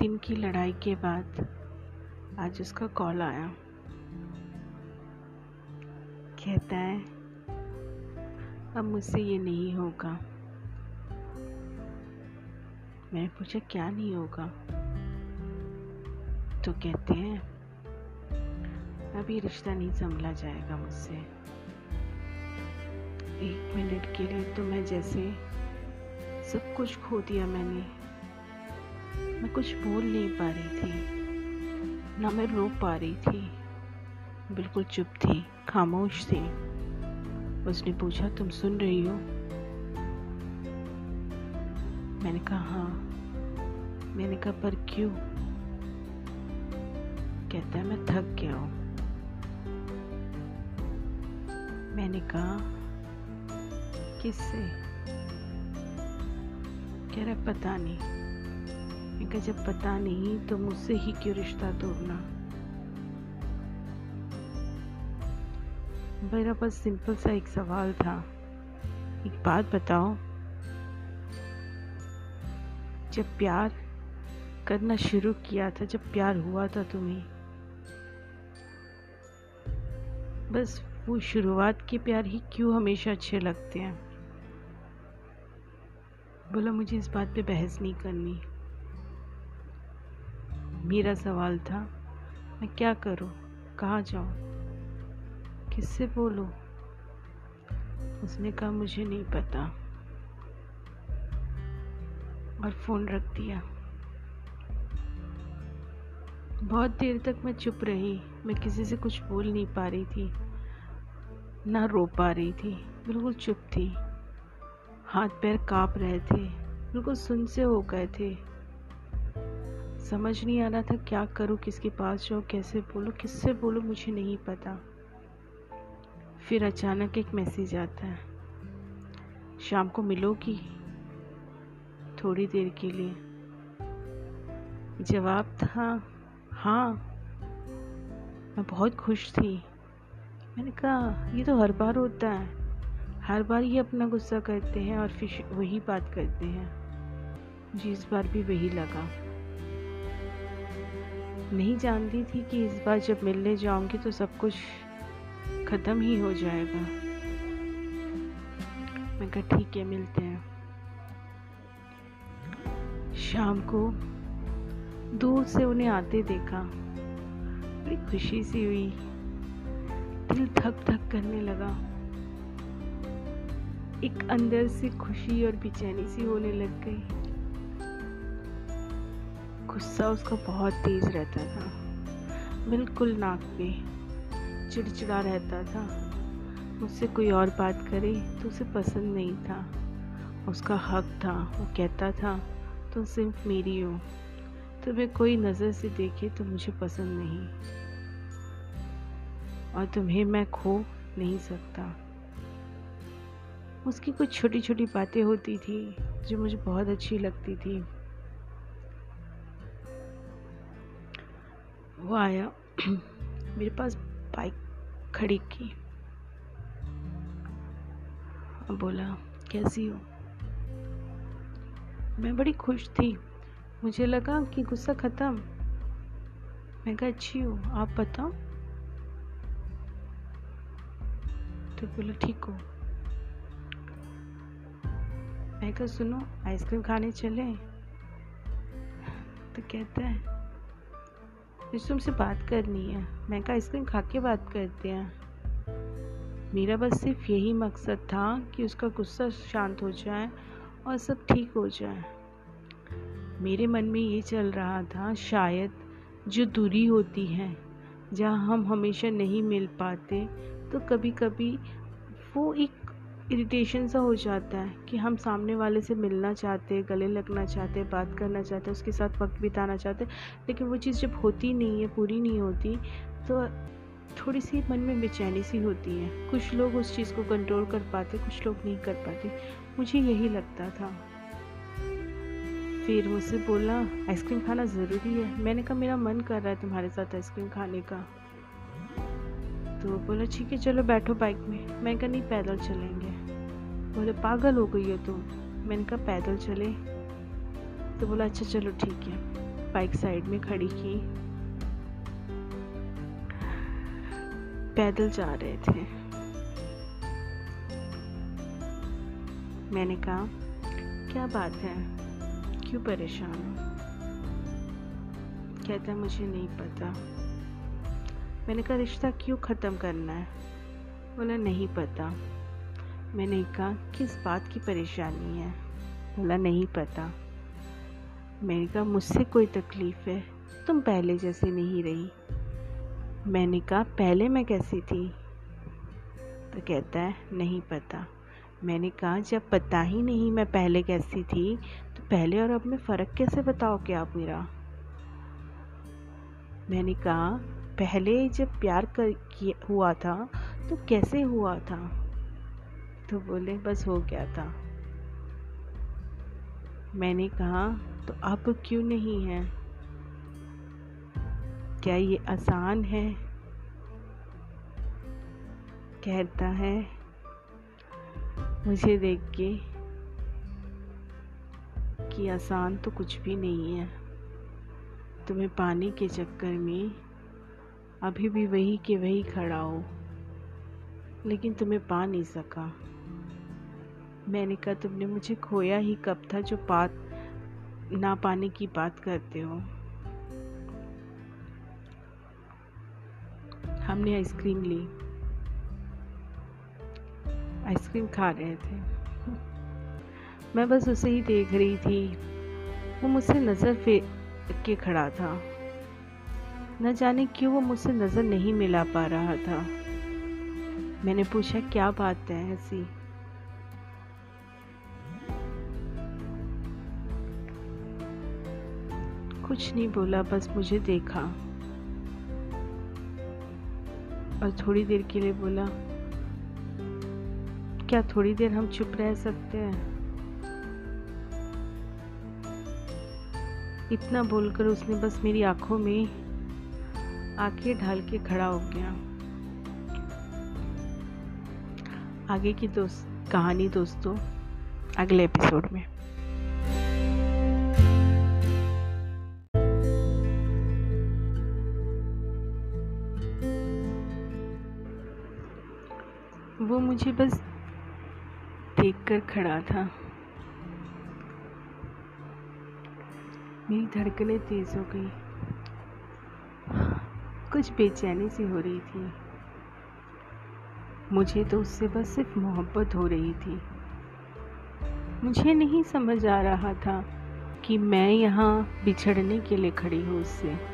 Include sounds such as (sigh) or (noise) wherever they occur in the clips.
दिन की लड़ाई के बाद आज उसका कॉल आया। कहता है, अब मुझसे ये नहीं होगा। मैंने पूछा, क्या नहीं होगा? तो कहते हैं अभी रिश्ता नहीं संभला जाएगा मुझसे। एक मिनट के लिए तो मैं जैसे सब कुछ खो दिया मैंने। मैं कुछ बोल नहीं पा रही थी। ना मैं रो पा रही थी। बिल्कुल चुप थी, खामोश थी। उसने पूछा, तुम सुन रही हो? मैंने कहा हाँ। मैंने कहा, पर क्यों? कहता है, मैं थक गया हूँ। मैंने कहा, किससे? कह रहा पता नहीं। मैं कहा जब पता नहीं तो मुझसे ही क्यों रिश्ता तोड़ना? मेरा बस सिंपल सा एक सवाल था। एक बात बताओ। जब प्यार करना शुरू किया था, जब प्यार हुआ था तुम्हें, बस वो शुरुआत के प्यार ही क्यों हमेशा अच्छे लगते हैं? बोला, मुझे इस बात पे बहस नहीं करनी। मेरा सवाल था, मैं क्या करूँ? कहाँ जाऊँ? किससे बोलूँ? उसने कहा, मुझे नहीं पता। और फ़ोन रख दिया। बहुत देर तक मैं चुप रही। मैं किसी से कुछ बोल नहीं पा रही थी, ना रो पा रही थी। बिल्कुल चुप थी। हाथ पैर काँप रहे थे। बिल्कुल सुन से हो गए थे। समझ नहीं आ रहा था क्या करूँ, किसके पास जाऊँ, कैसे बोलूँ, किससे बोलूँ, मुझे नहीं पता। फिर अचानक एक मैसेज आता है। शाम को मिलोगी? थोड़ी देर के लिए। जवाब था हाँ। मैं बहुत खुश थी। मैंने कहा, ये तो हर बार होता है। हर बार ये अपना गुस्सा करते हैं और फिर वही बात करते हैं। मुझे इस बार भी वही लगा। नहीं जानती थी कि इस बार जब मिलने जाऊँगी तो सब कुछ ख़त्म ही हो जाएगा। मैं कहा, ठीक है, मिलते हैं। शाम को दूर से उन्हें आते देखा। बड़ी खुशी सी हुई। दिल धक धक करने लगा। एक अंदर से खुशी और बेचैनी सी होने लग गई। गुस्सा उसका बहुत तेज रहता था। बिल्कुल नाक पे चिड़चिड़ा रहता था। मुझसे कोई और बात करे तो उसे पसंद नहीं था। उसका हक था, वो कहता था, तुम सिर्फ़ मेरी हो। तुम्हें कोई नज़र से देखे तो मुझे पसंद नहीं। और तुम्हें मैं खो नहीं सकता। उसकी कुछ छोटी छोटी बातें होती थी जो मुझे बहुत अच्छी लगती थी। वो आया। (clears throat) मेरे पास बाइक खड़ी की। बोला, कैसी हो? मैं बड़ी खुश थी। मुझे लगा कि गुस्सा ख़त्म। मैं कहा, अच्छी हूँ, आप बताओ। तो बोला, ठीक हो। मैं कहा, सुनो, आइसक्रीम खाने चले। तो कहता है मुझे तुमसे बात करनी है। मैं कहा, आइसक्रीम खा के बात करते हैं। मेरा बस सिर्फ़ यही मकसद था कि उसका गुस्सा शांत हो जाए और सब ठीक हो जाए। मेरे मन में ये चल रहा था, शायद जो दूरी होती है, जहाँ हम हमेशा नहीं मिल पाते तो कभी कभी वो एक इरिटेशन सा हो जाता है कि हम सामने वाले से मिलना चाहते गले लगना चाहते बात करना चाहते उसके साथ वक्त बिताना चाहते लेकिन वो चीज़ जब होती नहीं है, पूरी नहीं होती तो थोड़ी सी मन में बेचैनी सी होती है। कुछ लोग उस चीज़ को कंट्रोल कर पाते, कुछ लोग नहीं कर पाते। मुझे यही लगता था। फिर मुझसे बोला, आइसक्रीम खाना ज़रूरी है। मैंने कहा, मेरा मन कर रहा है तुम्हारे साथ आइसक्रीम खाने का। तो बोला, ठीक है, चलो बैठो बाइक में। मैं कहा, नहीं, पैदल चलेंगे। बोले, पागल हो गई हो तुम मैंने कहा पैदल चले। तो बोला अच्छा चलो, ठीक है। बाइक साइड में खड़ी की। पैदल जा रहे थे। मैंने कहा, क्या बात है? क्यों परेशान हो? कहता, मुझे नहीं पता। मैंने कहा, रिश्ता क्यों ख़त्म करना है? बोला, नहीं पता। मैंने कहा, किस बात की परेशानी है? बोला, नहीं पता। मैंने कहा, मुझसे कोई तकलीफ़ है? तुम पहले जैसे नहीं रही। मैंने कहा, पहले मैं कैसी थी? तो कहता है, नहीं पता। मैंने कहा, जब पता ही नहीं मैं पहले कैसी थी तो पहले और अब में फ़र्क कैसे बताओगे आप मेरा? मैंने कहा, पहले जब प्यार कर हुआ था तो कैसे हुआ था? तो बोले, बस हो गया था। मैंने कहा तो अब क्यों नहीं है? क्या ये आसान है? कहता है, मुझे देख के कि आसान तो कुछ भी नहीं है। तुम्हें पाने के चक्कर में अभी भी वही के वही खड़ा हो, लेकिन तुम्हें पा नहीं सका। मैंने कहा, तुमने मुझे खोया ही कब था जो बात, ना पाने की बात करते हो? हमने आइसक्रीम ली। आइसक्रीम खा रहे थे। मैं बस उसे ही देख रही थी। वो मुझसे नज़र फेर के खड़ा था। न जाने क्यों वो मुझसे नज़र नहीं मिला पा रहा था। मैंने पूछा, क्या बात है ऐसी कुछ नहीं बोला, बस मुझे देखा। और थोड़ी देर के लिए बोला, क्या थोड़ी देर हम चुप रह सकते हैं? इतना बोलकर उसने बस मेरी आँखों में आँखें ढाल के खड़ा हो गया। आगे की दोस्त, कहानी दोस्तों, अगले एपिसोड में। मुझे बस देखकर खड़ा था। मेरी धड़कनें तेज़ हो गई। कुछ बेचैनी सी हो रही थी। मुझे तो उससे बस सिर्फ़ मोहब्बत हो रही थी। मुझे नहीं समझ आ रहा था कि मैं यहाँ बिछड़ने के लिए खड़ी हूँ उससे।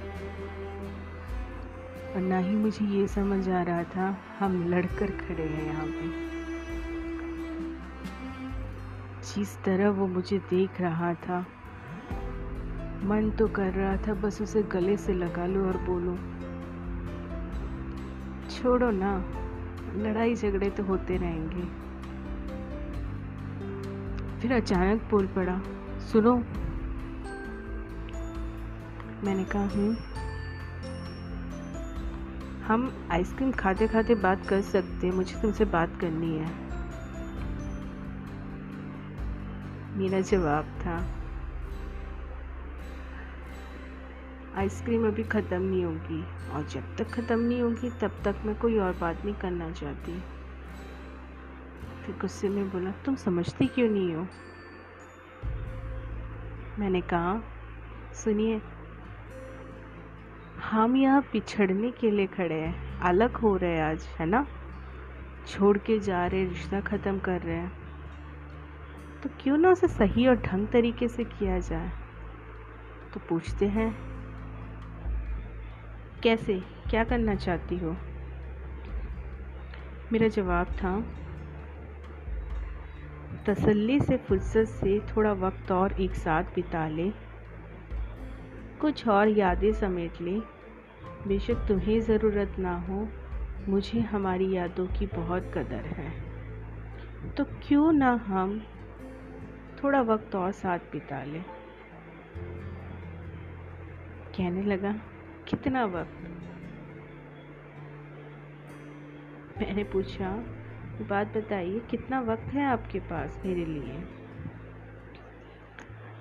और ना ही मुझे ये समझ आ रहा था हम लड़कर खड़े हैं यहाँ पे। जिस तरह वो मुझे देख रहा था, मन तो कर रहा था बस उसे गले से लगा लो और बोलो, छोड़ो ना, लड़ाई झगड़े तो होते रहेंगे। फिर अचानक बोल पड़ा, सुनो, मैंने कहा हूँ हम आइसक्रीम खाते खाते बात कर सकते हैं, मुझे तुमसे बात करनी है। मेरा जवाब था, आइसक्रीम अभी ख़त्म नहीं होगी, और जब तक ख़त्म नहीं होगी, तब तक मैं कोई और बात नहीं करना चाहती। फिर गुस्से में बोला, तुम समझती क्यों नहीं हो? मैंने कहा, सुनिए हम यहाँ पिछड़ने के लिए खड़े हैं। अलग हो रहे हैं आज, है ना? छोड़ के जा रहे रिश्ता ख़त्म कर रहे हैं। तो क्यों ना उसे सही और ढंग तरीके से किया जाए? तो पूछते हैं, कैसे? क्या करना चाहती हो? मेरा जवाब था, तसल्ली से, फुर्सत से थोड़ा वक्त और एक साथ बिता ले। कुछ और यादें समेट ले। बेशक तुम्हें ज़रूरत ना हो, मुझे हमारी यादों की बहुत कदर है। तो क्यों ना हम थोड़ा वक्त और साथ बिता लें? कहने लगा, कितना वक्त? मैंने पूछा, बात बताइए, कितना वक्त है आपके पास मेरे लिए?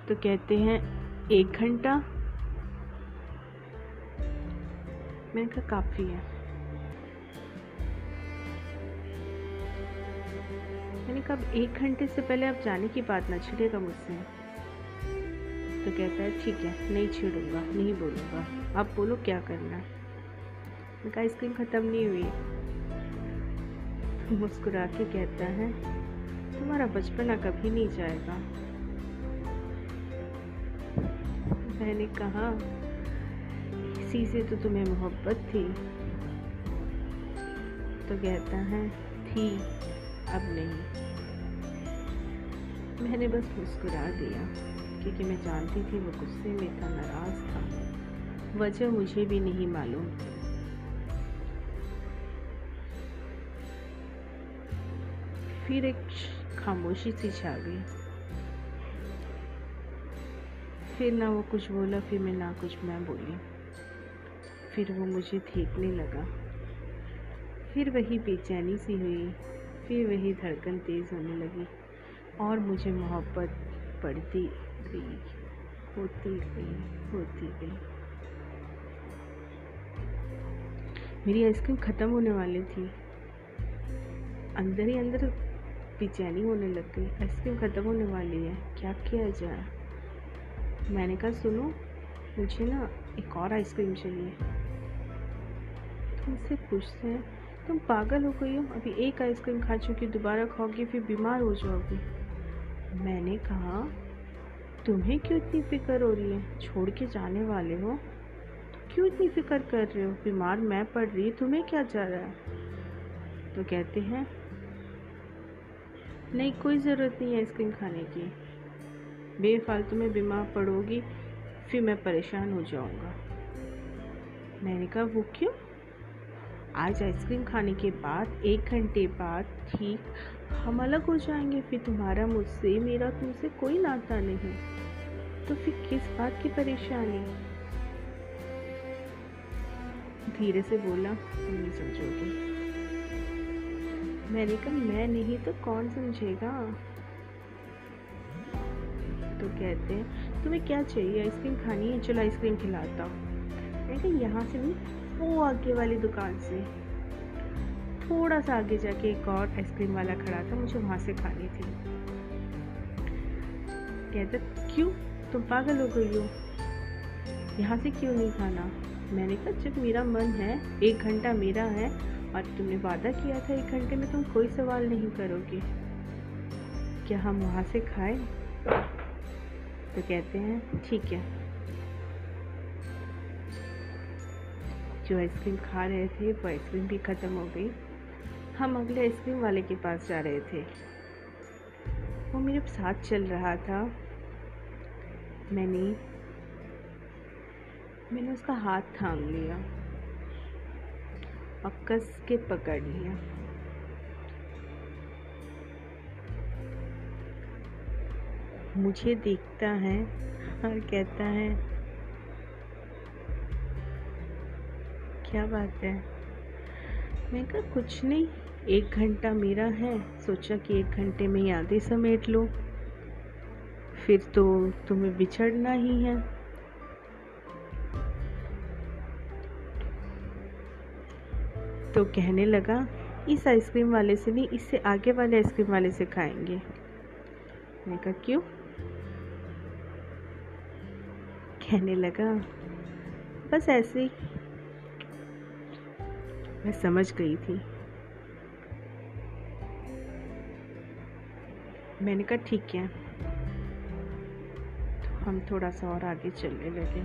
तो कहते हैं, एक घंटा। मैंने कहा काफ़ी है। मैंने कहा एक घंटे से पहले आप जाने की बात ना छिड़ेगा मुझसे। तो कहता है, ठीक है, नहीं छेड़ूँगा, नहीं बोलूँगा। आप बोलो क्या करना मैंने कहा, आइसक्रीम ख़त्म नहीं हुई। मुस्कुरा के कहता है, तुम्हारा बचपना कभी नहीं जाएगा। मैंने कहा इसी से तो तुम्हें मोहब्बत थी। तो कहता है, थी, अब नहीं। मैंने बस मुस्कुरा दिया, क्योंकि मैं जानती थी वो गुस्से में था नाराज़ था। वजह मुझे भी नहीं मालूम। फिर एक खामोशी सी छा गई। फिर ना वो कुछ बोला, फिर मैं ना कुछ मैं बोली। फिर वो मुझे देखने लगा। फिर वही बेचैनी सी हुई, फिर वही धड़कन तेज़ होने लगी और मुझे मोहब्बत पड़ती गई, होती गई होती गई। मेरी आइसक्रीम ख़त्म होने वाली थी। अंदर ही अंदर बेचैनी होने लग गई। आइसक्रीम ख़त्म होने वाली है, क्या किया जाए? मैंने कहा, सुनो, मुझे ना एक और आइसक्रीम चाहिए। तुमसे पूछते हैं। तुम पागल हो गई हो। अभी एक आइसक्रीम खा चुकी दोबारा खाओगी, फिर बीमार हो जाओगी। मैंने कहा, तुम्हें क्यों इतनी फ़िक्र हो रही है? छोड़ के जाने वाले हो। क्यों इतनी फ़िक्र कर रहे हो? बीमार मैं पड़ रही तुम्हें क्या जा रहा है? तो कहते हैं, नहीं, कोई ज़रूरत नहीं है आइसक्रीम खाने की। बेफालतू में बीमार पड़ोगी, फिर मैं परेशान हो जाऊँगा। मैंने कहा, वो क्यों? आज आइसक्रीम खाने के बाद, एक घंटे बाद ठीक हम अलग हो जाएँगे, फिर तुम्हारा मुझसे, मेरा तुमसे कोई नाता नहीं। तो फिर किस बात की परेशानी? धीरे से बोला तुम नहीं समझोगे। मैंने कहा, मैं नहीं तो कौन समझेगा? तो कहते हैं, तुम्हें क्या चाहिए? आइसक्रीम खानी है? चलो आइसक्रीम खिलाता हूँ। यहाँ से नहीं वो आगे वाली दुकान से। थोड़ा सा आगे जाके एक और आइसक्रीम वाला खड़ा था, मुझे वहाँ से खानी थी कहते, क्यों? तुम पागल हो गई हो। यहाँ से क्यों नहीं खाना? मैंने कहा, जब मेरा मन है, एक घंटा मेरा है और तुमने वादा किया था एक घंटे में, तुम कोई सवाल नहीं करोगे। क्या हम वहाँ से खाएँ? तो कहते हैं, ठीक है। जो आइसक्रीम खा रहे थे, वो आइसक्रीम भी ख़त्म हो गई। हम अगले आइसक्रीम वाले के पास जा रहे थे। वो मेरे साथ चल रहा था। मैंने मैंने उसका हाथ थाम लिया, और कस के पकड़ लिया। मुझे देखता है और कहता है क्या बात है? मैं कहा, कुछ नहीं, एक घंटा मेरा है, सोचा कि एक घंटे में यादें समेट लो। फिर तो तुम्हें बिछड़ना ही है। तो कहने लगा, इस आइसक्रीम वाले से नहीं, इससे आगे वाले आइसक्रीम वाले से खाएँगे। मैंने कहा, क्यों? कहने लगा, बस ऐसे ही। मैं समझ गई थी। मैंने कहा, ठीक है। तो हम थोड़ा सा और आगे चलने लगे।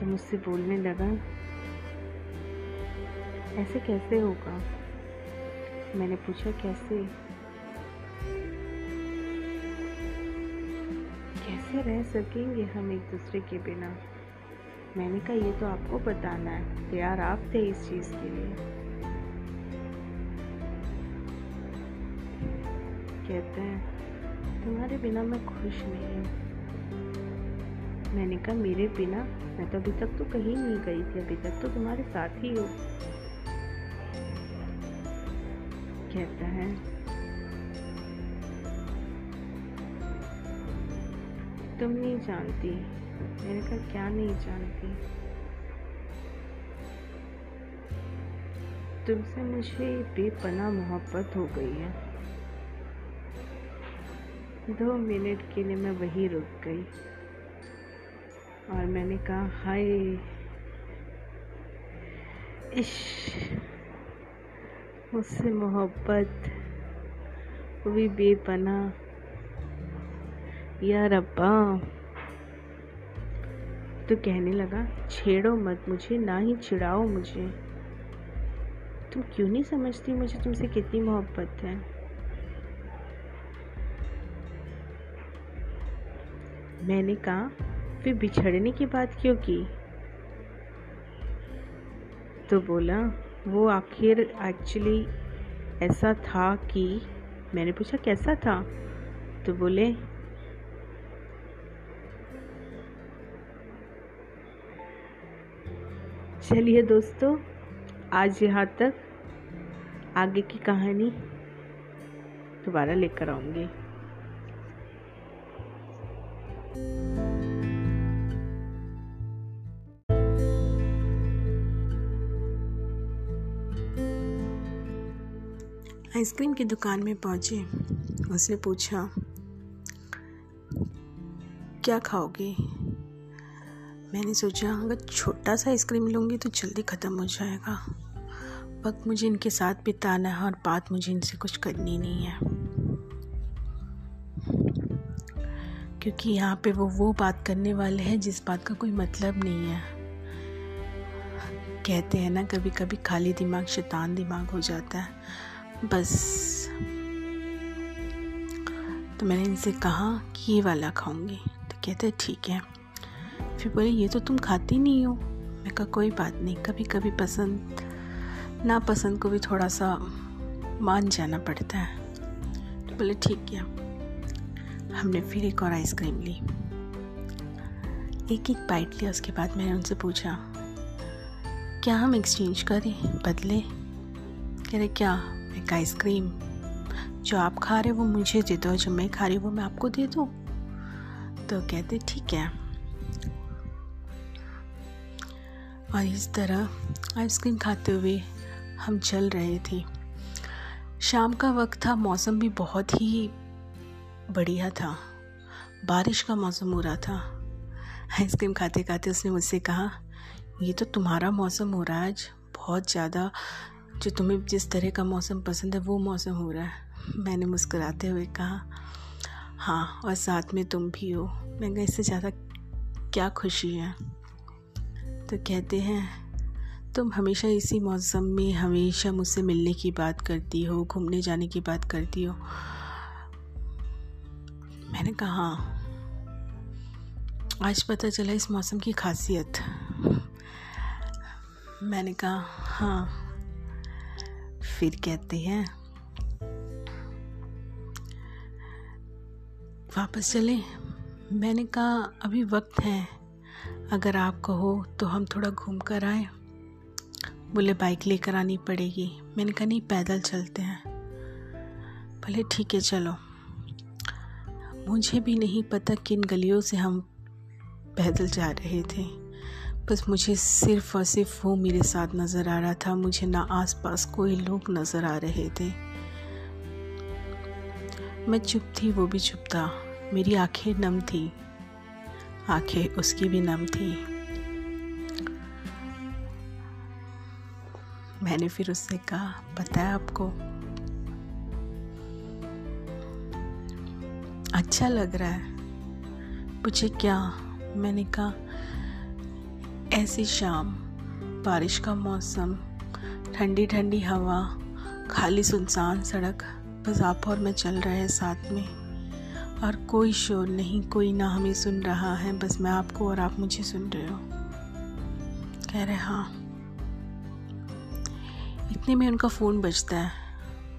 तो मुझसे बोलने लगा, ऐसे कैसे होगा? मैंने पूछा, कैसे? कैसे रह सकेंगे हम एक दूसरे के बिना? मैंने कहा, ये तो आपको बताना है, तैयार आप थे इस चीज़ के लिए. कहते हैं, तुम्हारे बिना मैं खुश नहीं हूँ। मैंने कहा, मेरे बिना? मैं तो अभी तक तो कहीं नहीं गई थी, अभी तक तो तुम्हारे साथ ही हो। कहता है, तुम नहीं जानती मैंने कहा क्या नहीं जानती। तुमसे मुझे बेपना मोहब्बत हो गई है। दो मिनट के लिए मैं वहीं रुक गई। और मैंने कहा, हाय, इश, मुझसे मोहब्बत वो भी बेपना या रब्बा तो कहने लगा, छेड़ो मत मुझे, ना ही छिड़ाओ मुझे। तुम क्यों नहीं समझती मुझे तुमसे कितनी मोहब्बत है? मैंने कहा, फिर बिछड़ने की बात क्यों की? तो बोला, वो आखिर एक्चुअली ऐसा था कि, मैंने पूछा, कैसा था? तो बोले चलिए दोस्तों, आज यहाँ तक। आगे की कहानी दोबारा लेकर आऊँगी। आइसक्रीम की दुकान में पहुँचे। उसने पूछा, क्या खाओगे? मैंने सोचा, अगर छोटा सा आइसक्रीम लूँगी तो जल्दी ख़त्म हो जाएगा। वक्त मुझे इनके साथ बिताना है और बात मुझे इनसे कुछ करनी नहीं है। क्योंकि यहाँ पे वो वो बात करने वाले हैं जिस बात का कोई मतलब नहीं है। कहते हैं ना कभी कभी खाली दिमाग शैतान दिमाग हो जाता है। बस। तो मैंने इनसे कहा कि ये वाला खाऊँगी। तो कहते ठीक है। फिर बोले, ये तो तुम खाती नहीं हो। मैं कहा, कोई बात नहीं कभी कभी पसंद ना पसंद को भी थोड़ा सा मान जाना पड़ता है। तो बोले, ठीक है हमने फिर एक और आइसक्रीम ली। एक एक बाइट लिया, उसके बाद मैंने उनसे पूछा, क्या हम एक्सचेंज करें? बदले? कह रहे, क्या? एक आइसक्रीम। जो आप खा रहे हो वो मुझे दे दो, जो मैं खा रही हूँ वो मैं आपको दे दूँ? तो कहते, ठीक है। और इस तरह आइसक्रीम खाते हुए हम चल रहे थे। शाम का वक्त था, मौसम भी बहुत ही बढ़िया था। बारिश का मौसम हो रहा था। आइसक्रीम खाते खाते उसने मुझसे कहा, ये तो तुम्हारा मौसम हो रहा है आज, बहुत ज़्यादा। जो तुम्हें जिस तरह का मौसम पसंद है, वो मौसम हो रहा है। मैंने मुस्कुराते हुए कहा हाँ और साथ में तुम भी हो। मैं इससे ज़्यादा क्या खुशी है? तो कहते हैं, तुम हमेशा इसी मौसम में हमेशा मुझसे मिलने की बात करती हो, घूमने जाने की बात करती हो। मैंने कहा, आज पता चला इस मौसम की खासियत। मैंने कहा हाँ। फिर कहते हैं, वापस चले? मैंने कहा, अभी वक्त है। अगर आप कहो तो हम थोड़ा घूम कर आए। बोले, बाइक लेकर आनी पड़ेगी। मैंने कहा, नहीं, पैदल चलते हैं। भले ठीक है, चलो। मुझे भी नहीं पता किन गलियों से हम पैदल जा रहे थे। बस मुझे सिर्फ़ और सिर्फ़ वो मेरे साथ नज़र आ रहा था। मुझे ना आसपास कोई लोग नज़र आ रहे थे। मैं चुप थी, वो भी चुप था। मेरी आँखें नम थी। आँखें उसकी भी नम थी। मैंने फिर उससे कहा, पता है आपको अच्छा लग रहा है। मुझे क्या? मैंने कहा, ऐसी शाम, बारिश का मौसम ठंडी ठंडी हवा, खाली सुनसान सड़क, बस आप और मैं चल रहे हैं साथ में। और कोई शोर नहीं, कोई ना हमें सुन रहा है, बस मैं आपको और आप मुझे सुन रहे हो। कह रहे हाँ इतने में उनका फ़ोन बजता है।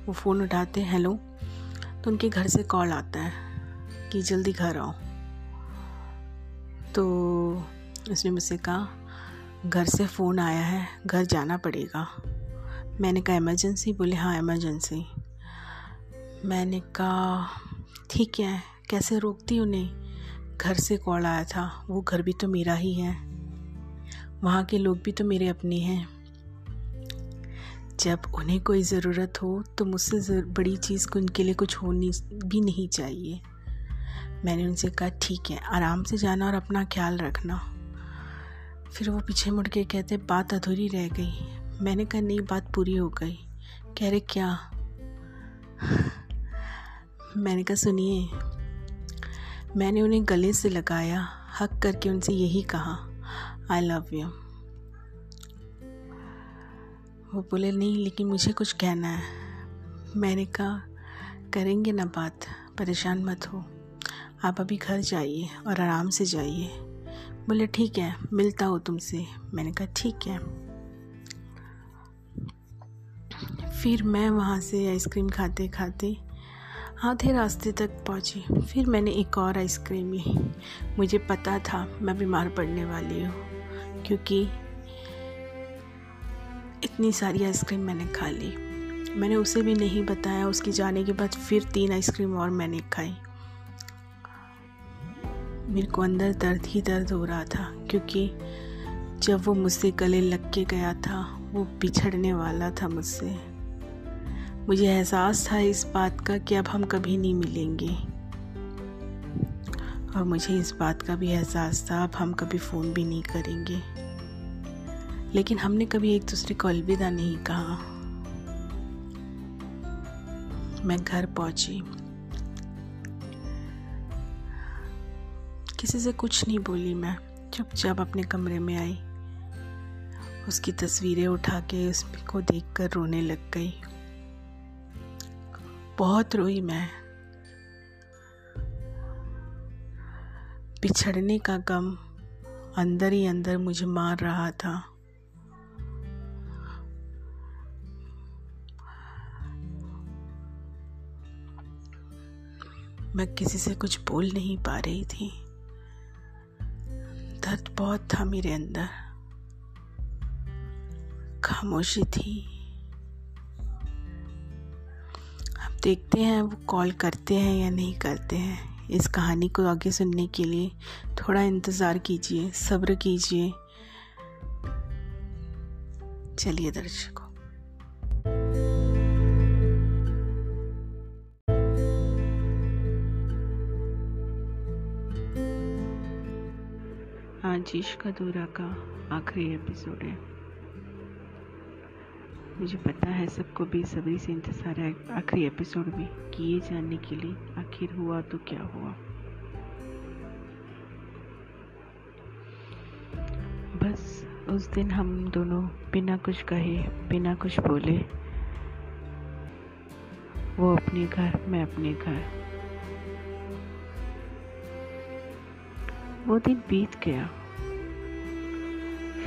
वो फ़ोन उठाते हैं, हेलो। तो उनके घर से कॉल आता है कि जल्दी घर आओ। तो उसने मुझसे कहा, घर से फ़ोन आया है, घर जाना पड़ेगा। मैंने कहा, इमरजेंसी? बोले हाँ इमरजेंसी। मैंने कहा, ठीक है। कैसे रोकती उन्हें? घर से कॉल आया था। वो घर भी तो मेरा ही है। वहाँ के लोग भी तो मेरे अपने हैं। जब उन्हें कोई ज़रूरत हो तो मुझसे बड़ी चीज़ को उनके लिए कुछ होनी भी नहीं चाहिए। मैंने उनसे कहा, ठीक है, आराम से जाना और अपना ख्याल रखना। फिर वो पीछे मुड़ के कहते, बात अधूरी रह गई। मैंने कहा, नहीं, बात पूरी हो गई। कह रहे, क्या? (laughs) मैंने कहा, सुनिए मैंने उन्हें गले से लगाया, हक करके उनसे यही कहा आई लव यू वो बोले, नहीं, लेकिन मुझे कुछ कहना है। मैंने कहा, करेंगे ना बात, परेशान मत हो। आप अभी घर जाइए और आराम से जाइए। बोले, ठीक है, मिलता हूँ तुमसे। मैंने कहा, ठीक है। फिर मैं वहाँ से आइसक्रीम खाते खाते आधे रास्ते तक पहुँची। फिर मैंने एक और आइसक्रीम ली। मुझे पता था मैं बीमार पड़ने वाली हूँ, क्योंकि इतनी सारी आइसक्रीम मैंने खा ली। मैंने उसे भी नहीं बताया, उसके जाने के बाद फिर तीन आइसक्रीम और मैंने खाई। मेरे को अंदर दर्द ही दर्द हो रहा था, क्योंकि जब वो मुझसे गले लग के गया था, वो बिछड़ने वाला था मुझसे। मुझे एहसास था इस बात का कि अब हम कभी नहीं मिलेंगे। और मुझे इस बात का भी एहसास था, अब हम कभी फ़ोन भी नहीं करेंगे। लेकिन हमने कभी एक दूसरे को अलविदा नहीं कहा। मैं घर पहुँची। किसी से कुछ नहीं बोली मैं, चुपचाप अपने कमरे में आई। उसकी तस्वीरें उठा के उसको देखकर रोने लग गई। बहुत रोई मैं। बिछड़ने का गम अंदर ही अंदर मुझे मार रहा था। मैं किसी से कुछ बोल नहीं पा रही थी। दर्द बहुत था मेरे अंदर। खामोशी थी। देखते हैं, वो कॉल करते हैं या नहीं करते हैं। इस कहानी को आगे सुनने के लिए थोड़ा इंतज़ार कीजिए, सब्र कीजिए। चलिए दर्शकों। आज इश्क अधूरा का आखिरी एपिसोड है। मुझे पता है सबको बेसब्री से इंतज़ार है आखिरी एपिसोड में कि ये जानने के लिए आखिर हुआ तो क्या हुआ। बस उस दिन हम दोनों बिना कुछ कहे, बिना कुछ बोले, वो अपने घर, मैं अपने घर। वो दिन बीत गया।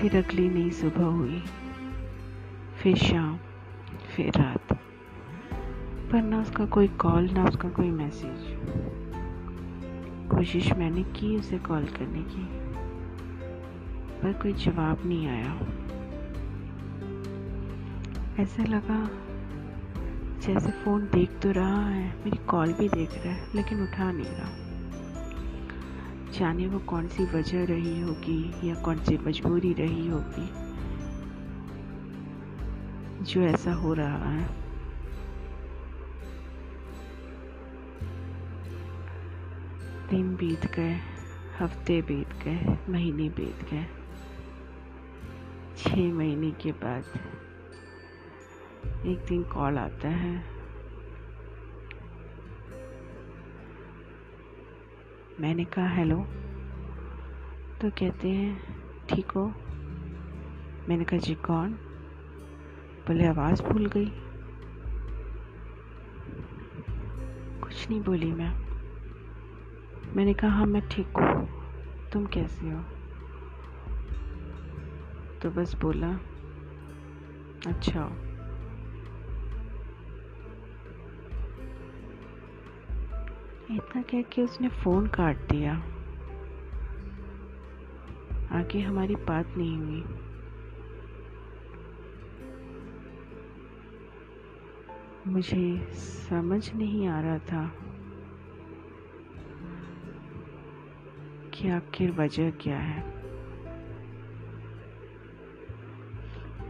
फिर अगली नई सुबह हुई। फिर शाम, फिर रात। पर ना उसका कोई कॉल ना उसका कोई मैसेज कोशिश मैंने की उसे कॉल करने की, पर कोई जवाब नहीं आया। ऐसा लगा जैसे फ़ोन देख तो रहा है, मेरी कॉल भी देख रहा है, लेकिन उठा नहीं रहा। जाने वो कौन सी वजह रही होगी या कौन सी मजबूरी रही होगी। जो ऐसा हो रहा है। दिन बीत गए, हफ़्ते बीत गए, महीने बीत गए। छः महीने के बाद एक दिन कॉल आता है। मैंने कहा, हेलो। तो कहते हैं, ठीक हो? मैंने कहा, जी, कौन? बोले आवाज़ भूल गई। कुछ नहीं बोली मैं। मैंने कहा हाँ मैं ठीक हूँ। तुम कैसे हो? तो बस बोला अच्छा इतना कह के उसने फ़ोन काट दिया। आगे हमारी बात नहीं हुई। मुझे समझ नहीं आ रहा था कि आखिर वजह क्या है।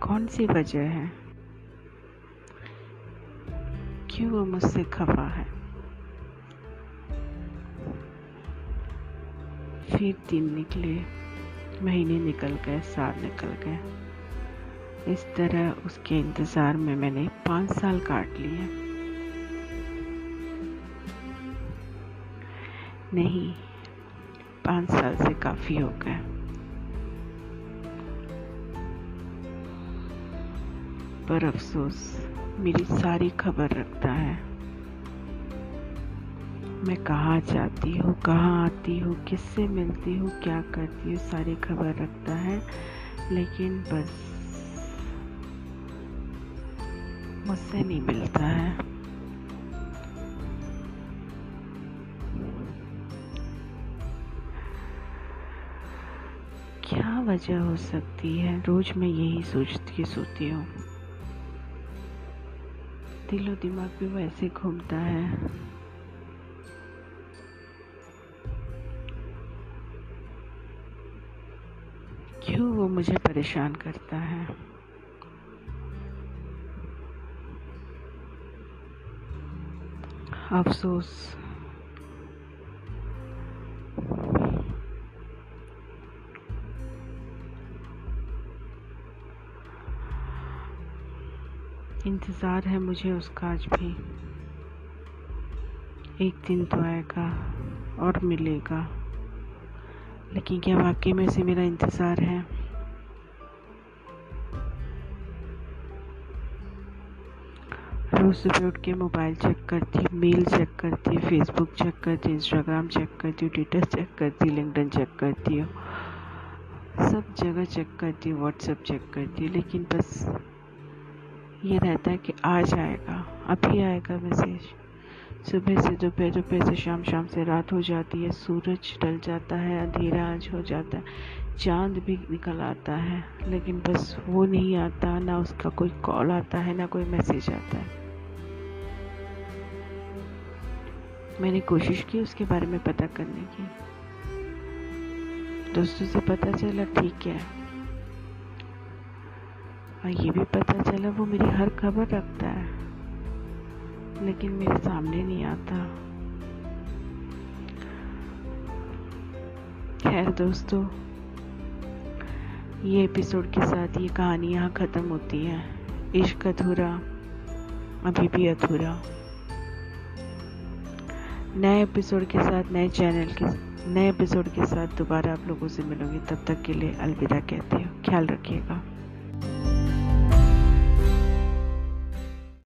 कौन सी वजह है? क्यों वो मुझसे खफा है? फिर दिन निकले, महीने निकल गए, साल निकल गए। इस तरह उसके इंतज़ार में मैंने पाँच साल काट लिए। नहीं, पाँच साल से काफ़ी हो गए। पर अफसोस, मेरी सारी खबर रखता है। मैं कहाँ जाती हूँ, कहाँ आती हूँ, किससे मिलती हूँ, क्या करती हूँ, सारी खबर रखता है। लेकिन बस मुझसे नहीं मिलता है। क्या वजह हो सकती है? रोज मैं यही सोचती सोती हूँ। दिलो दिमाग भी वैसे घूमता है। क्यों वो मुझे परेशान करता है? अफसोस। इंतज़ार है मुझे उसका आज भी। एक दिन तो आएगा और मिलेगा। लेकिन क्या वाकई में से मेरा इंतज़ार है? रोज़ सुबह उठ के मोबाइल चेक करती मेल चेक करती फेसबुक चेक करती इंस्टाग्राम चेक करती हूँ ट्विटर चेक करती लिंकडन चेक करती हूँ। सब जगह चेक करती हूँ व्हाट्सएप चेक करती हूँ, लेकिन बस ये रहता है कि आज आएगा, अभी आएगा मैसेज सुबह से दोपहर दोपहर से शाम शाम से रात हो जाती है, सूरज ढल जाता है, अंधेरा आज हो जाता है, चाँद भी निकल आता है, लेकिन बस वो नहीं आता, ना उसका कोई कॉल आता है, ना कोई मैसेज आता है। मैंने कोशिश की उसके बारे में पता करने की। दोस्तों से पता चला ठीक है। और ये भी पता चला वो मेरी हर खबर रखता है। लेकिन मेरे सामने नहीं आता। खैर दोस्तों, ये एपिसोड के साथ ये कहानी यहाँ ख़त्म होती है। इश्क अधूरा, अभी भी अधूरा। नए एपिसोड के साथ, नए चैनल के नए एपिसोड के साथ दोबारा आप लोगों से मिलूँगी। तब तक के लिए अलविदा कहती हूँ। ख्याल रखिएगा।